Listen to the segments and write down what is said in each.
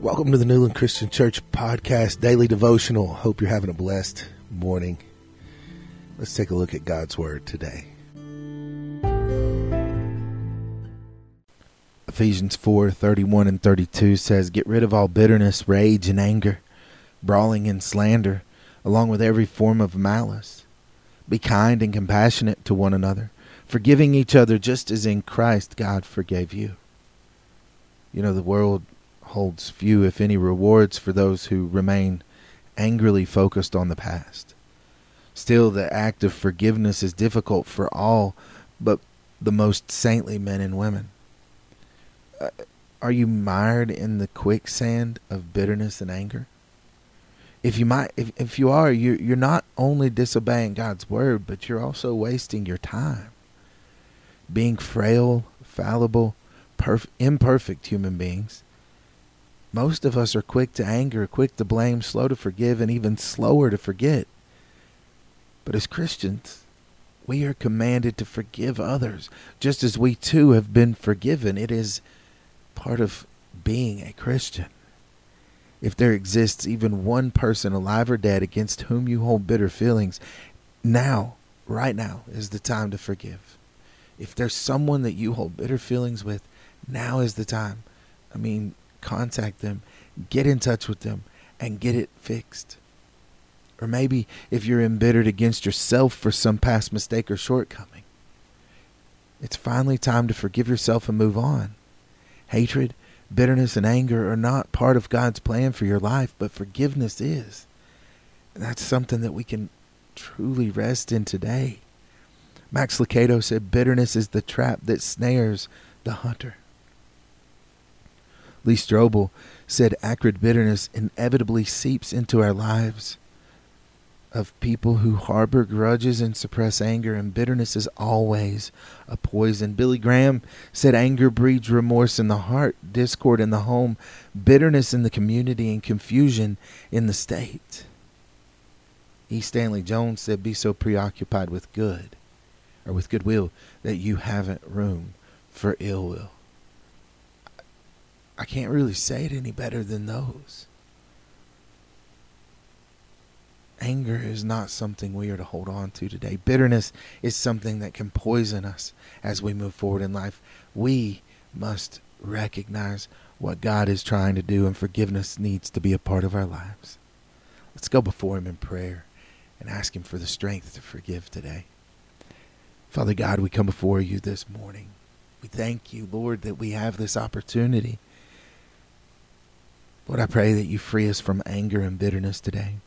Welcome to the Newland Christian Church podcast daily devotional. Hope you're having a blessed morning. Let's take a look at God's word today. Ephesians 4 31 and 32 says, Get rid of all bitterness, rage, and anger, brawling and slander, along with every form of malice. Be kind and compassionate to one another, forgiving each other just as in Christ God forgave you. You know, the world holds few, if any, rewards for those who remain angrily focused on the past. Still, the act of forgiveness is difficult for all but the most saintly men and women. Uh, are you mired in the quicksand of bitterness and anger? If you might, if, if you are, you you're not only disobeying God's word, but you're also wasting your time. Being frail, fallible, perf- imperfect human beings, most of us are quick to anger, quick to blame, slow to forgive, and even slower to forget. But as Christians, we are commanded to forgive others, just as we too have been forgiven. It is part of being a Christian. If there exists even one person alive or dead against whom you hold bitter feelings, now, right now, is the time to forgive. If there's someone that you hold bitter feelings with, now is the time. I mean, contact them, get in touch with them, and get it fixed. Or maybe if you're embittered against yourself for some past mistake or shortcoming, it's finally time to forgive yourself and move on. Hatred, bitterness, and anger are not part of God's plan for your life, but forgiveness is. And that's something that we can truly rest in today. Max Lucado said, Bitterness is the trap that snares the hunter. Lee Strobel said acrid bitterness inevitably seeps into our lives of people who harbor grudges and suppress anger, and bitterness is always a poison. Billy Graham said anger breeds remorse in the heart, discord in the home, bitterness in the community, and confusion in the state. E. Stanley Jones said, Be so preoccupied with good or with goodwill that you haven't room for ill will. I can't really say it any better than those. Anger is not something we are to hold on to today. Bitterness is something that can poison us as we move forward in life. We must recognize what God is trying to do, and forgiveness needs to be a part of our lives. Let's go before Him in prayer and ask Him for the strength to forgive today. Father God, we come before you this morning. We thank you, Lord, that we have this opportunity Lord, I pray that you free us from anger and bitterness today.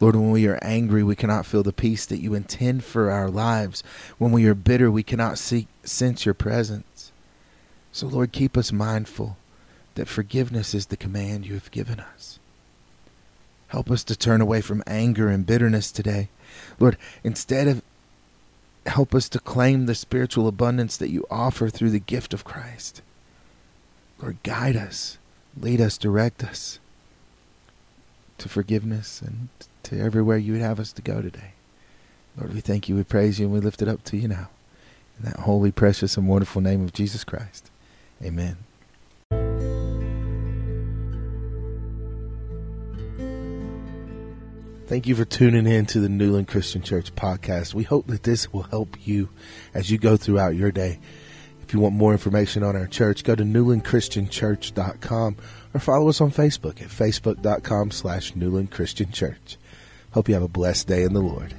Lord, when we are angry, we cannot feel the peace that you intend for our lives. When we are bitter, we cannot see, sense your presence. So, Lord, keep us mindful that forgiveness is the command you have given us. Help us to turn away from anger and bitterness today. Lord, instead of help us to claim the spiritual abundance that you offer through the gift of Christ. Lord, guide us lead us, direct us to forgiveness and to everywhere you would have us to go today. Lord, we thank you, we praise you, and we lift it up to you now. In that holy, precious, and wonderful name of Jesus Christ. Amen. Thank you for tuning in to the Newland Christian Church podcast. We hope that this will help you as you go throughout your day. If you want more information on our church, go to newlandchristianchurch.com or follow us on Facebook at facebook.com slash Newland Christian Church. Hope you have a blessed day in the Lord.